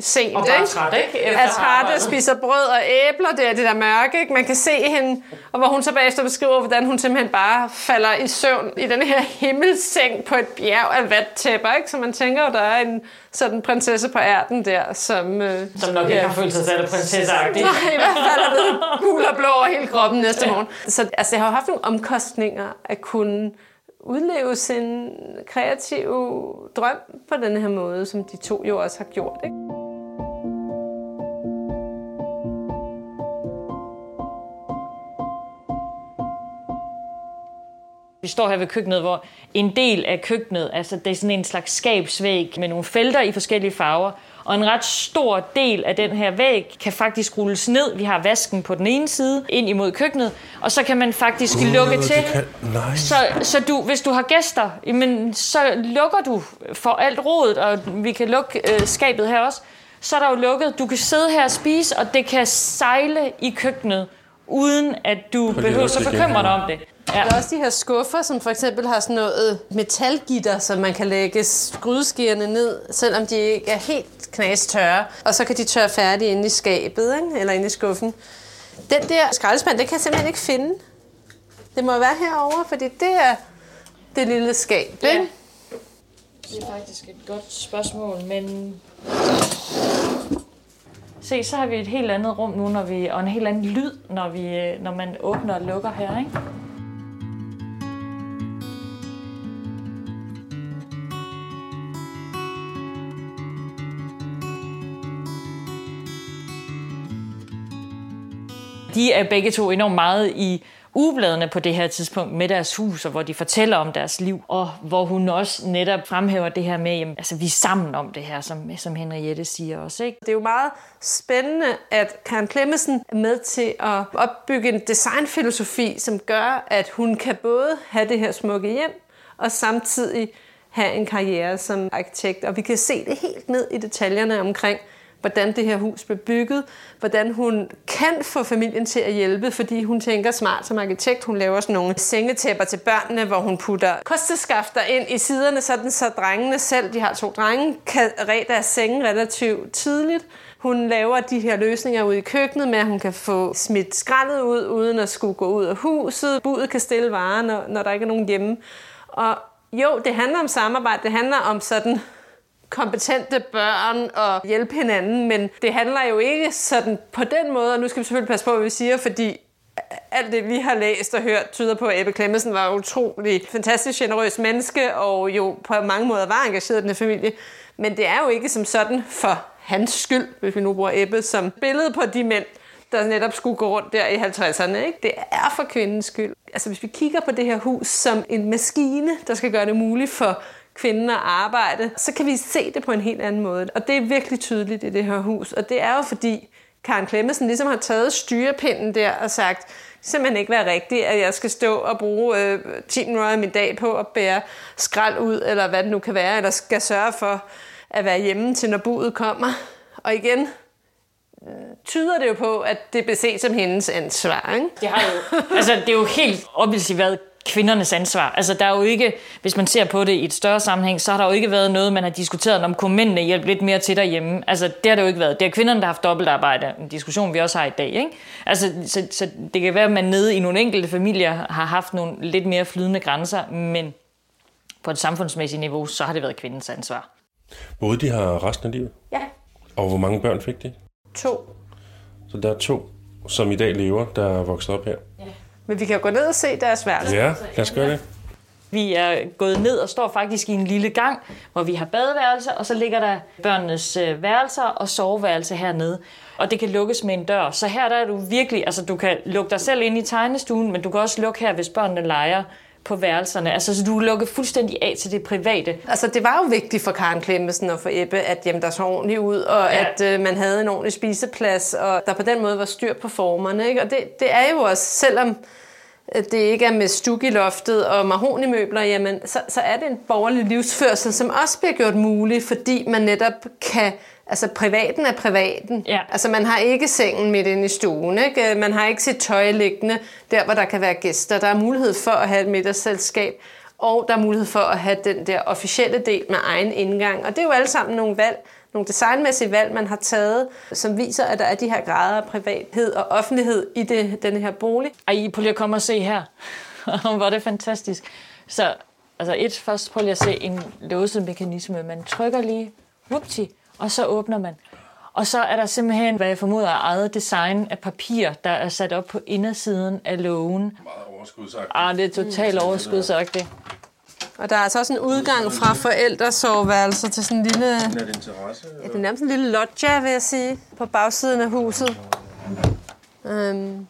sent. Og bare træt, ikke? Efter er træt, spiser brød og æbler, det er det der mørke. Ikke? Man kan se hende, og hvor hun så bagefter beskriver, hvordan hun simpelthen bare falder i søvn i den her himmelseng på et bjerg af vattæpper. Ikke? Så man tænker jo, der er en sådan prinsesse på ærten der, som... Øh, som nok ikke ja. har følt sig selv prinsesseagtig. Nej, i hvert fald er det gul og blå over hele kroppen næste morgen. Så altså, jeg har jo haft nogle omkostninger at kunne udleve sin kreative drøm på den her måde, som de to jo også har gjort. Ikke? Vi står her ved køkkenet, hvor en del af køkkenet, altså det er sådan en slags skabsvæg med nogle felter i forskellige farver, og en ret stor del af den her væg kan faktisk rulles ned. Vi har vasken på den ene side, ind imod køkkenet, og så kan man faktisk uh, lukke til. Kan... Nej. Så, så du, hvis du har gæster, jamen, så lukker du for alt rodet, og vi kan lukke øh, skabet her også. Så er der jo lukket. Du kan sidde her og spise, og det kan sejle i køkkenet, uden at du behøver at bekymre dig om det. Ja. Der er også de her skuffer, som for eksempel har sådan noget metalgitter, som man kan lægge grydeskærene ned, selvom de ikke er helt knastørre. Og så kan de tørre færdigt inde i skabet, ikke? eller inde i skuffen. Den der skraldespand, det kan jeg simpelthen ikke finde. Det må være herovre, fordi det er det lille skab. Ja. Ikke? Det er faktisk et godt spørgsmål, men... Se, så har vi et helt andet rum nu, når vi, og en helt anden lyd, når, vi, når man åbner og lukker her, ikke? De er begge to enormt meget i ugebladene på det her tidspunkt med deres hus, og hvor de fortæller om deres liv, og hvor hun også netop fremhæver det her med, jamen, altså, vi er sammen om det her, som, som Henriette siger også. Ikke? Det er jo meget spændende, at Karen Clemmensen er med til at opbygge en designfilosofi, som gør, at hun kan både have det her smukke hjem, og samtidig have en karriere som arkitekt. Og vi kan se det helt ned i detaljerne omkring, hvordan det her hus blev bygget, hvordan hun kan få familien til at hjælpe, fordi hun tænker smart som arkitekt. Hun laver sådan nogle sengetæpper til børnene, hvor hun putter kosteskafter ind i siderne, sådan så drengene selv, de har to drenge, kan ræde deres senge relativt tidligt. Hun laver de her løsninger ude i køkkenet med, at hun kan få smidt skraldet ud, uden at skulle gå ud af huset. Budet kan stille varer, når, når der ikke er nogen hjemme. Og jo, det handler om samarbejde. Det handler om sådan kompetente børn og hjælpe hinanden, men det handler jo ikke sådan på den måde, og nu skal vi selvfølgelig passe på, hvad vi siger, fordi alt det, vi har læst og hørt, tyder på, at Ebbe Clemmensen var utrolig fantastisk generøs menneske, og jo på mange måder var engageret i den her familie. Men det er jo ikke som sådan for hans skyld, hvis vi nu bruger Ebbe som billede på de mænd, der netop skulle gå rundt der i 50'erne. Ikke? Det er for kvindens skyld. Altså hvis vi kigger på det her hus som en maskine, der skal gøre det muligt for kvinden at arbejde, så kan vi se det på en helt anden måde. Og det er virkelig tydeligt i det her hus. Og det er jo fordi, Karen Klemmesen ligesom har taget styrepinden der og sagt, det simpelthen ikke være rigtigt, at jeg skal stå og bruge øh, 10 minutter af min dag på at bære skrald ud, eller hvad det nu kan være, eller skal sørge for at være hjemme til, når budet kommer. Og igen, øh, tyder det jo på, at det bliver set som hendes ansvar. Ikke? Det, har jo, altså, det er jo helt obviously været kvindernes ansvar. Altså, der er jo ikke, hvis man ser på det i et større sammenhæng, så har der jo ikke været noget, man har diskuteret om, kunne mændene hjælpe lidt mere til derhjemme. Altså, det har det jo ikke været. Det er kvinderne, der har haft dobbeltarbejde. En diskussion, vi også har i dag, ikke? Altså, så, så det kan være, at man nede i nogle enkelte familier har haft nogle lidt mere flydende grænser, men på et samfundsmæssigt niveau, så har det været kvindens ansvar. Både de har resten af livet? Ja. Og hvor mange børn fik de? to. Så der er to, som i dag lever, der er vokset op her. Men vi kan jo gå ned og se deres værelse. Ja, lad os gøre det. Vi er gået ned og står faktisk i en lille gang, hvor vi har badeværelse, og så ligger der børnenes øh, værelser og soveværelse hernede. Og det kan lukkes med en dør. Så her der er du virkelig, altså du kan lukke dig selv ind i tegnestuen, men du kan også lukke her, hvis børnene leger på værelserne. Altså, så du er lukket fuldstændig af til det private. Altså, det var jo vigtigt for Karen Klemmesen og for Ebbe, at jamen, der så ordentligt ud, og Ja. ja. at øh, man havde en ordentlig spiseplads, og der på den måde var styr på formerne. Ikke? Og det, det er jo også, selvom øh, det ikke er med stuk i loftet og mahonimøbler, jamen, så, så er det en borgerlig livsførsel, som også bliver gjort mulig, fordi man netop kan Altså, privaten er privaten. Ja. Altså, man har ikke sengen midt inde i stuen, ikke? Man har ikke sit tøj liggende der, hvor der kan være gæster. Der er mulighed for at have et middagsselskab, og der er mulighed for at have den der officielle del med egen indgang. Og det er jo alle sammen nogle valg, nogle designmæssige valg, man har taget, som viser, at der er de her grader af privathed og offentlighed i det, denne her bolig. Ej, prøv lige at komme og se her. Hvor er det fantastisk. Så altså et, først prøv lige at se en låsemekanisme. Man trykker lige, whoopty, og så åbner man. Og så er der simpelthen, hvad jeg formoder, er eget design af papir, der er sat op på indersiden af lågen. Meget overskudsagtigt. Ah, det er totalt overskudsagtigt. Og der er altså også en udgang fra forældresoveværelser til sådan en lille... Er det en terrasse? Ja, det er nærmest en lille loggia, vil jeg sige, på bagsiden af huset. Um,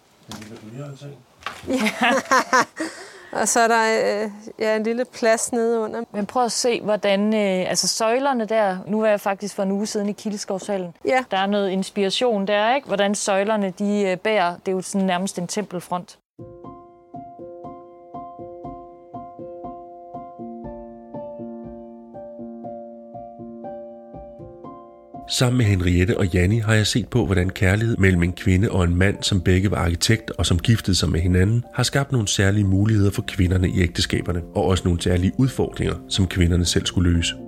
og så er der øh, ja, en lille plads nede under. Men prøv at se, hvordan øh, altså søjlerne der, nu var jeg faktisk for en uge siden i Kildeskovshallen. Ja. Der er noget inspiration der, ikke? Hvordan søjlerne de øh, bærer, det er jo sådan nærmest en tempelfront. Sammen med Henriette og Janni har jeg set på, hvordan kærlighed mellem en kvinde og en mand, som begge var arkitekt og som giftede sig med hinanden, har skabt nogle særlige muligheder for kvinderne i ægteskaberne, og også nogle særlige udfordringer, som kvinderne selv skulle løse.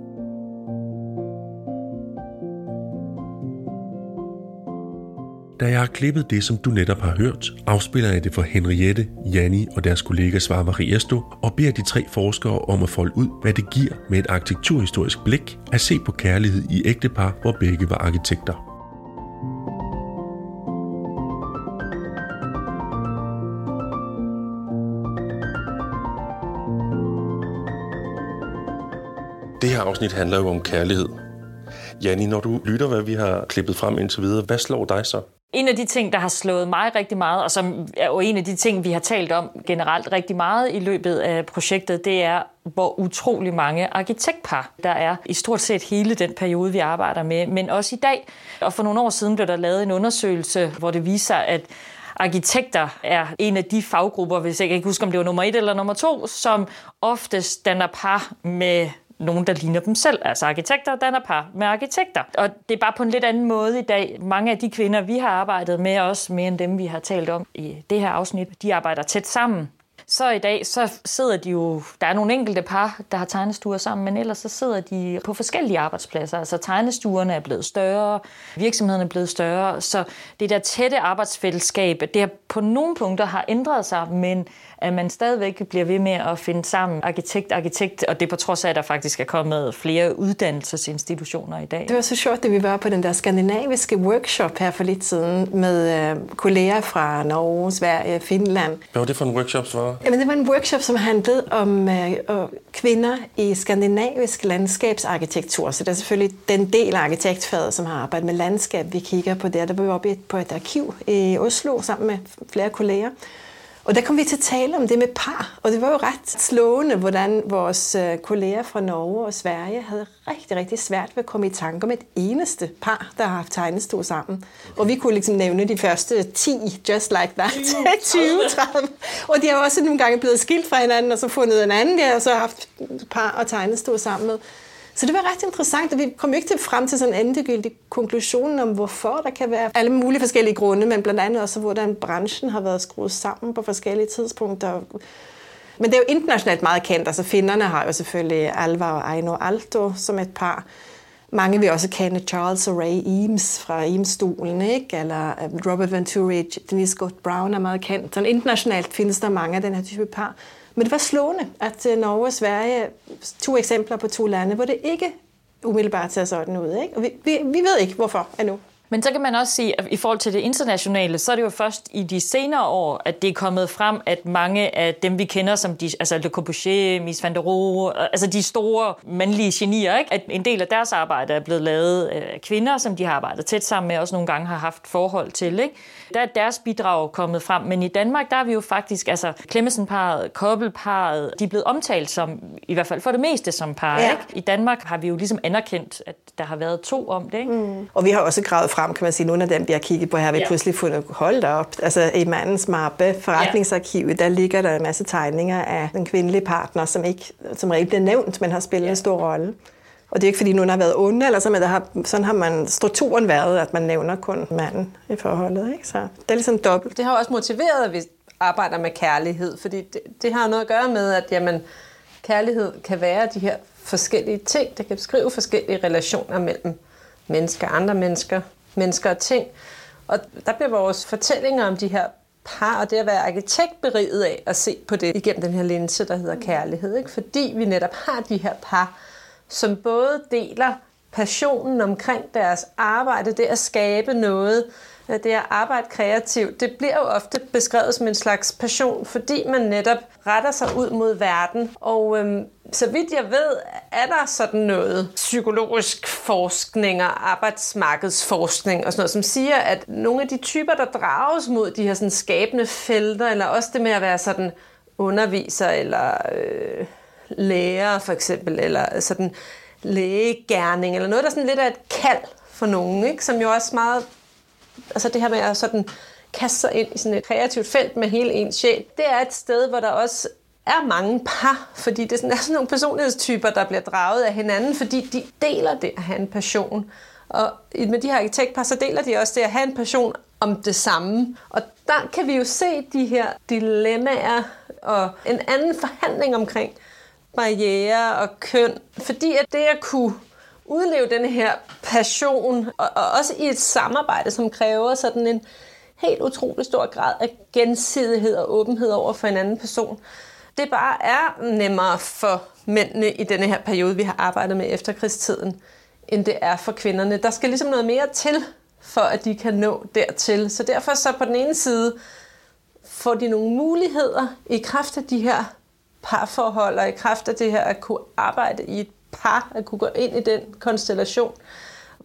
Da jeg har klippet det, som du netop har hørt, afspiller jeg det for Henriette, Janni og deres kollega Svar Mariesto og beder de tre forskere om at folde ud, hvad det giver med et arkitekturhistorisk blik at se på kærlighed i ægtepar, hvor begge var arkitekter. Det her afsnit handler jo om kærlighed. Janni, når du lytter, hvad vi har klippet frem indtil videre, hvad slår dig så? En af de ting, der har slået mig rigtig meget, og som er jo en af de ting, vi har talt om generelt rigtig meget i løbet af projektet, det er, hvor utrolig mange arkitektpar der er i stort set hele den periode, vi arbejder med, men også i dag. Og for nogle år siden blev der lavet en undersøgelse, hvor det viser, at arkitekter er en af de faggrupper, hvis jeg ikke husker, om det var nummer et eller nummer to, som oftest danner par med nogen, der ligner dem selv. Altså arkitekter danner par med arkitekter. Og det er bare på en lidt anden måde i dag. Mange af de kvinder, vi har arbejdet med, også mere end dem, vi har talt om i det her afsnit, de arbejder tæt sammen. Så i dag, så sidder de jo, der er nogle enkelte par, der har tegnestuer sammen, men ellers så sidder de på forskellige arbejdspladser. Altså tegnestuerne er blevet større, virksomhederne er blevet større, så det der tætte arbejdsfællesskab, det har på nogle punkter har ændret sig, men at man stadigvæk bliver ved med at finde sammen arkitekt, arkitekt, og det er på trods af, at der faktisk er kommet flere uddannelsesinstitutioner i dag. Det var så sjovt, da vi var på den der skandinaviske workshop her for lidt siden med øh, kolleger fra Norge, Sverige, Finland. Hvad var det for en workshop, var? Jamen, det var en workshop, som handlede om øh, øh, kvinder i skandinavisk landskabsarkitektur. Så det er selvfølgelig den del af arkitektfaget, som har arbejdet med landskab, vi kigger på der. Der var vi oppe på et arkiv i Oslo sammen med flere kolleger. Og der kom vi til at tale om det med par, og det var jo ret slående, hvordan vores øh, kolleger fra Norge og Sverige havde rigtig, rigtig svært ved at komme i tanke om et eneste par, der har haft tegnestue sammen. Og vi kunne ligesom nævne de første 10, just like that, 20, 30. Og de har også nogle gange blevet skilt fra hinanden, og så fundet en anden der, og så haft par og tegnestue sammen med. Så det var ret interessant, og vi kom ikke til frem til sådan en endegyldig konklusion om, hvorfor der kan være alle mulige forskellige grunde, men blandt andet også, hvordan branchen har været skruet sammen på forskellige tidspunkter. Men det er jo internationalt meget kendt. Altså finderne har jo selvfølgelig Alva og Aino Alto som et par. Mange vil også kende Charles og Ray Eames fra Eames-stolen, ikke? Eller øh, Robert Venturi, Denise Scott Brown er meget kendt. Så internationalt findes der mange af den her type par. Men det var slående, at øh, Norge og Sverige, to eksempler på to lande, hvor det ikke umiddelbart ser sådan ud. Ikke? Og vi, vi, vi ved ikke, hvorfor endnu. Men så kan man også sige, at i forhold til det internationale, så er det jo først i de senere år, at det er kommet frem, at mange af dem, vi kender som de, altså Le Corbusier, Mies van der Rohe, øh, altså de store mandlige genier, ikke? at en del af deres arbejde er blevet lavet øh, af kvinder, som de har arbejdet tæt sammen med, og også nogle gange har haft forhold til. Ikke? Der er deres bidrag kommet frem, men i Danmark, der er vi jo faktisk, altså Clemmensen-paret, Kobbelparet, de er blevet omtalt som, i hvert fald for det meste som par. Ja. Ikke? I Danmark har vi jo ligesom anerkendt, at der har været to om det. Ikke? Mm. Og vi har også gravet frem, kan man sige, nogle af dem, vi har kigget på her, vi ja. pludselig fundet, hold op, altså i mandens mappe, forretningsarkivet, ja. der ligger der en masse tegninger af den kvindelige partner, som ikke som regel bliver nævnt, men har spillet ja. en stor rolle. Og det er ikke, fordi nogen har været onde, eller så, men der har, sådan har man strukturen været, at man nævner kun manden i forholdet. Ikke? Så det er ligesom dobbelt. Det har også motiveret, at vi arbejder med kærlighed, fordi det, det har noget at gøre med, at jamen, kærlighed kan være de her forskellige ting. Det kan beskrive forskellige relationer mellem mennesker, andre mennesker, mennesker og ting. Og der bliver vores fortællinger om de her par, og det at være arkitekt beriget af at se på det igennem den her linse, der hedder kærlighed. Ikke? Fordi vi netop har de her par, som både deler passionen omkring deres arbejde, det at skabe noget, øh, det at arbejde kreativt, det bliver jo ofte beskrevet som en slags passion, fordi man netop retter sig ud mod verden. Og øhm, så vidt jeg ved, er der sådan noget psykologisk forskning og arbejdsmarkedsforskning og sådan noget, som siger, at nogle af de typer, der drages mod de her sådan skabende felter, eller også det med at være sådan underviser eller øh, lærer for eksempel, eller sådan lægegærning, eller noget, der sådan lidt er et kald for nogen, ikke? som jo også meget, altså det her med at sådan kaste sig ind i sådan et kreativt felt med hele ens sjæl, det er et sted, hvor der også er mange par, fordi det er sådan, er sådan nogle personlighedstyper, der bliver draget af hinanden, fordi de deler det at have en passion. Og med de her arkitektpar, så deler de også det at have en passion om det samme. Og der kan vi jo se de her dilemmaer og en anden forhandling omkring barriere og køn. Fordi at det at kunne udleve den her passion, og, og også i et samarbejde, som kræver sådan en helt utrolig stor grad af gensidighed og åbenhed over for en anden person, det bare er nemmere for mændene i denne her periode, vi har arbejdet med efterkrigstiden, end det er for kvinderne. Der skal ligesom noget mere til, for at de kan nå dertil. Så derfor så på den ene side får de nogle muligheder i kraft af de her parforhold, og i kraft af det her at kunne arbejde i et par, at kunne gå ind i den konstellation.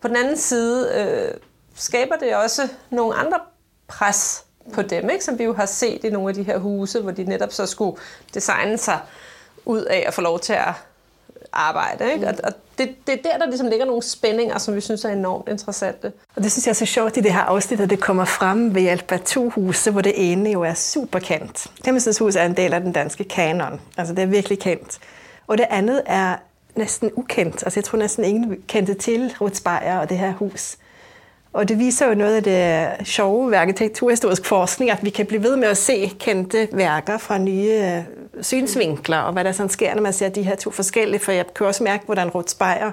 På den anden side øh, skaber det også nogle andre pres på dem, ikke? som vi jo har set i nogle af de her huse, hvor de netop så skulle designe sig ud af at få lov til at arbejde. Ikke? Og, og det, det er der, der ligesom ligger nogle spændinger, som vi synes er enormt interessante. Og det synes jeg er så sjovt i det her afsnit, at det kommer frem ved hjælp af to huse, hvor det ene jo er super kendt. Klemensens hus er en del af den danske kanon. Altså det er virkelig kendt. Og det andet er næsten ukendt. Altså jeg tror næsten ingen kendte til Ruth Speyer og det her hus. Og det viser jo noget af det sjove ved arkitekturhistorisk forskning, at vi kan blive ved med at se kendte værker fra nye øh, synsvinkler, og hvad der sådan sker, når man ser de her to forskellige. For jeg kan også mærke, hvordan Ruth Speyer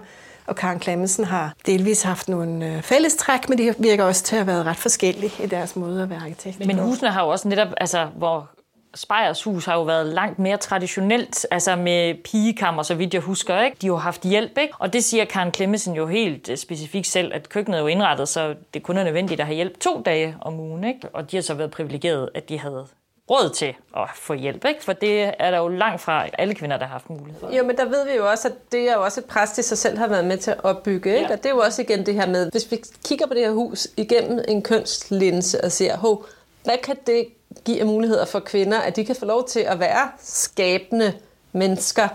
og Karen Clemmensen har delvis haft nogle øh, fællestræk, men de virker også til at have været ret forskellige i deres måde at være arkitekt. Men husene har jo også netop, altså, hvor Spejers hus har jo været langt mere traditionelt, altså med pigekammer, så vidt jeg husker. Ikke? De har jo haft hjælp, ikke? og det siger Karen Klemmensen jo helt øh, specifikt selv, at køkkenet er jo indrettet, så det kun er nødvendigt at have hjælp to dage om ugen. Ikke? Og de har så været privilegeret, at de havde råd til at få hjælp, ikke? for det er der jo langt fra alle kvinder, der har haft mulighed for. Jo, men der ved vi jo også, at det er jo også et pres, de sig selv har været med til at opbygge. Ikke? Ja. Og det er jo også igen det her med, hvis vi kigger på det her hus igennem en kønslinse og ser, hov, hvad kan det give muligheder for kvinder, at de kan få lov til at være skabende mennesker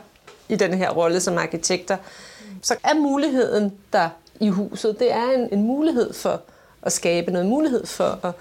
i den her rolle som arkitekter, så er muligheden der i huset. Det er en, en mulighed for at skabe noget, mulighed for at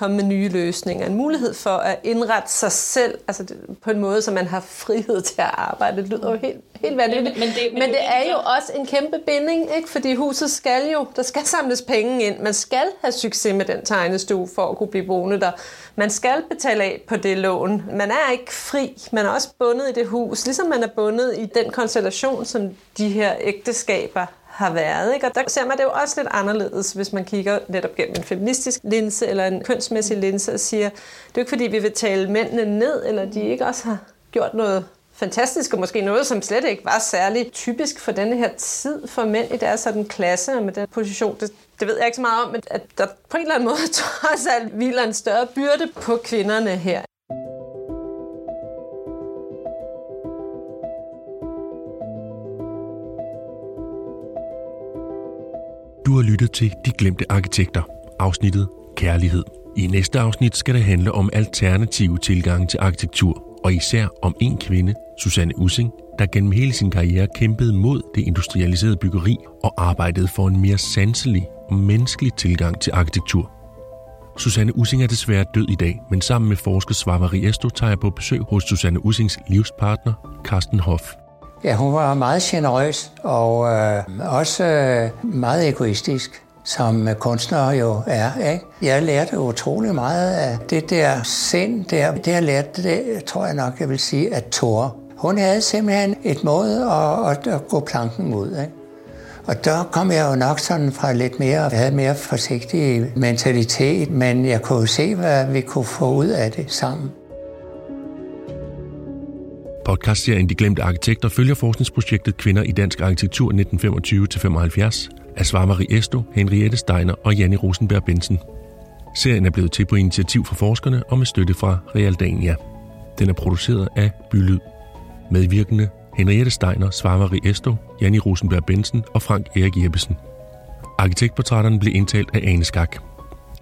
komme med nye løsninger, en mulighed for at indrette sig selv altså på en måde, så man har frihed til at arbejde. Det lyder jo helt, helt vanvittigt. Ja, men, men, det, men, men det er jo også en kæmpe binding, ikke? fordi huset skal jo, der skal samles penge ind. Man skal have succes med den tegnestue for at kunne blive boende der. Man skal betale af på det lån. Man er ikke fri. Man er også bundet i det hus, ligesom man er bundet i den konstellation, som de her ægteskaber har været. Ikke? Og der ser man det jo også lidt anderledes, hvis man kigger netop gennem en feministisk linse eller en kønsmæssig linse og siger, det er jo ikke fordi, vi vil tale mændene ned, eller de ikke også har gjort noget fantastisk, og måske noget, som slet ikke var særlig typisk for denne her tid for mænd i deres sådan klasse med den position. Det, det ved jeg ikke så meget om, men at der på en eller anden måde trods alt hviler en større byrde på kvinderne her. Du har lyttet til De Glemte Arkitekter, afsnittet Kærlighed. I næste afsnit skal det handle om alternative tilgange til arkitektur, og især om en kvinde, Susanne Ussing, der gennem hele sin karriere kæmpede mod det industrialiserede byggeri og arbejdede for en mere sanselig og menneskelig tilgang til arkitektur. Susanne Ussing er desværre død i dag, men sammen med forsker Svavari Esto tager jeg på besøg hos Susanne Ussings livspartner, Carsten Hoff. Ja, hun var meget generøs og øh, også øh, meget egoistisk, som kunstnere jo er. Ikke? Jeg lærte utrolig meget af det der sind der. Det jeg lærte, det tror jeg nok, jeg vil sige, at Thor. Hun havde simpelthen et måde at, at, at gå planken ud. Ikke? Og der kom jeg jo nok sådan fra lidt mere, jeg havde mere forsigtig mentalitet, men jeg kunne se, hvad vi kunne få ud af det sammen. Podcastserien De Glemte Arkitekter følger forskningsprojektet Kvinder i Dansk Arkitektur 1925-75 af Svarmari Esto, Henriette Steiner og Janne Rosenberg Bensen. Serien er blevet til på initiativ fra forskerne og med støtte fra Realdania. Den er produceret af Bylyd. Medvirkende Henriette Steiner, Svarmari Esto, Janne Rosenberg Bensen og Frank Erik Jeppesen. Arkitektportrætterne blev indtalt af Ane Skak.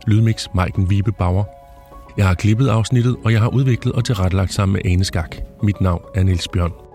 Lydmix Maiken Vibe Bauer. Jeg har klippet afsnittet, og jeg har udviklet og tilrettelagt sammen med Ane Skak. Mit navn er Niels Bjørn.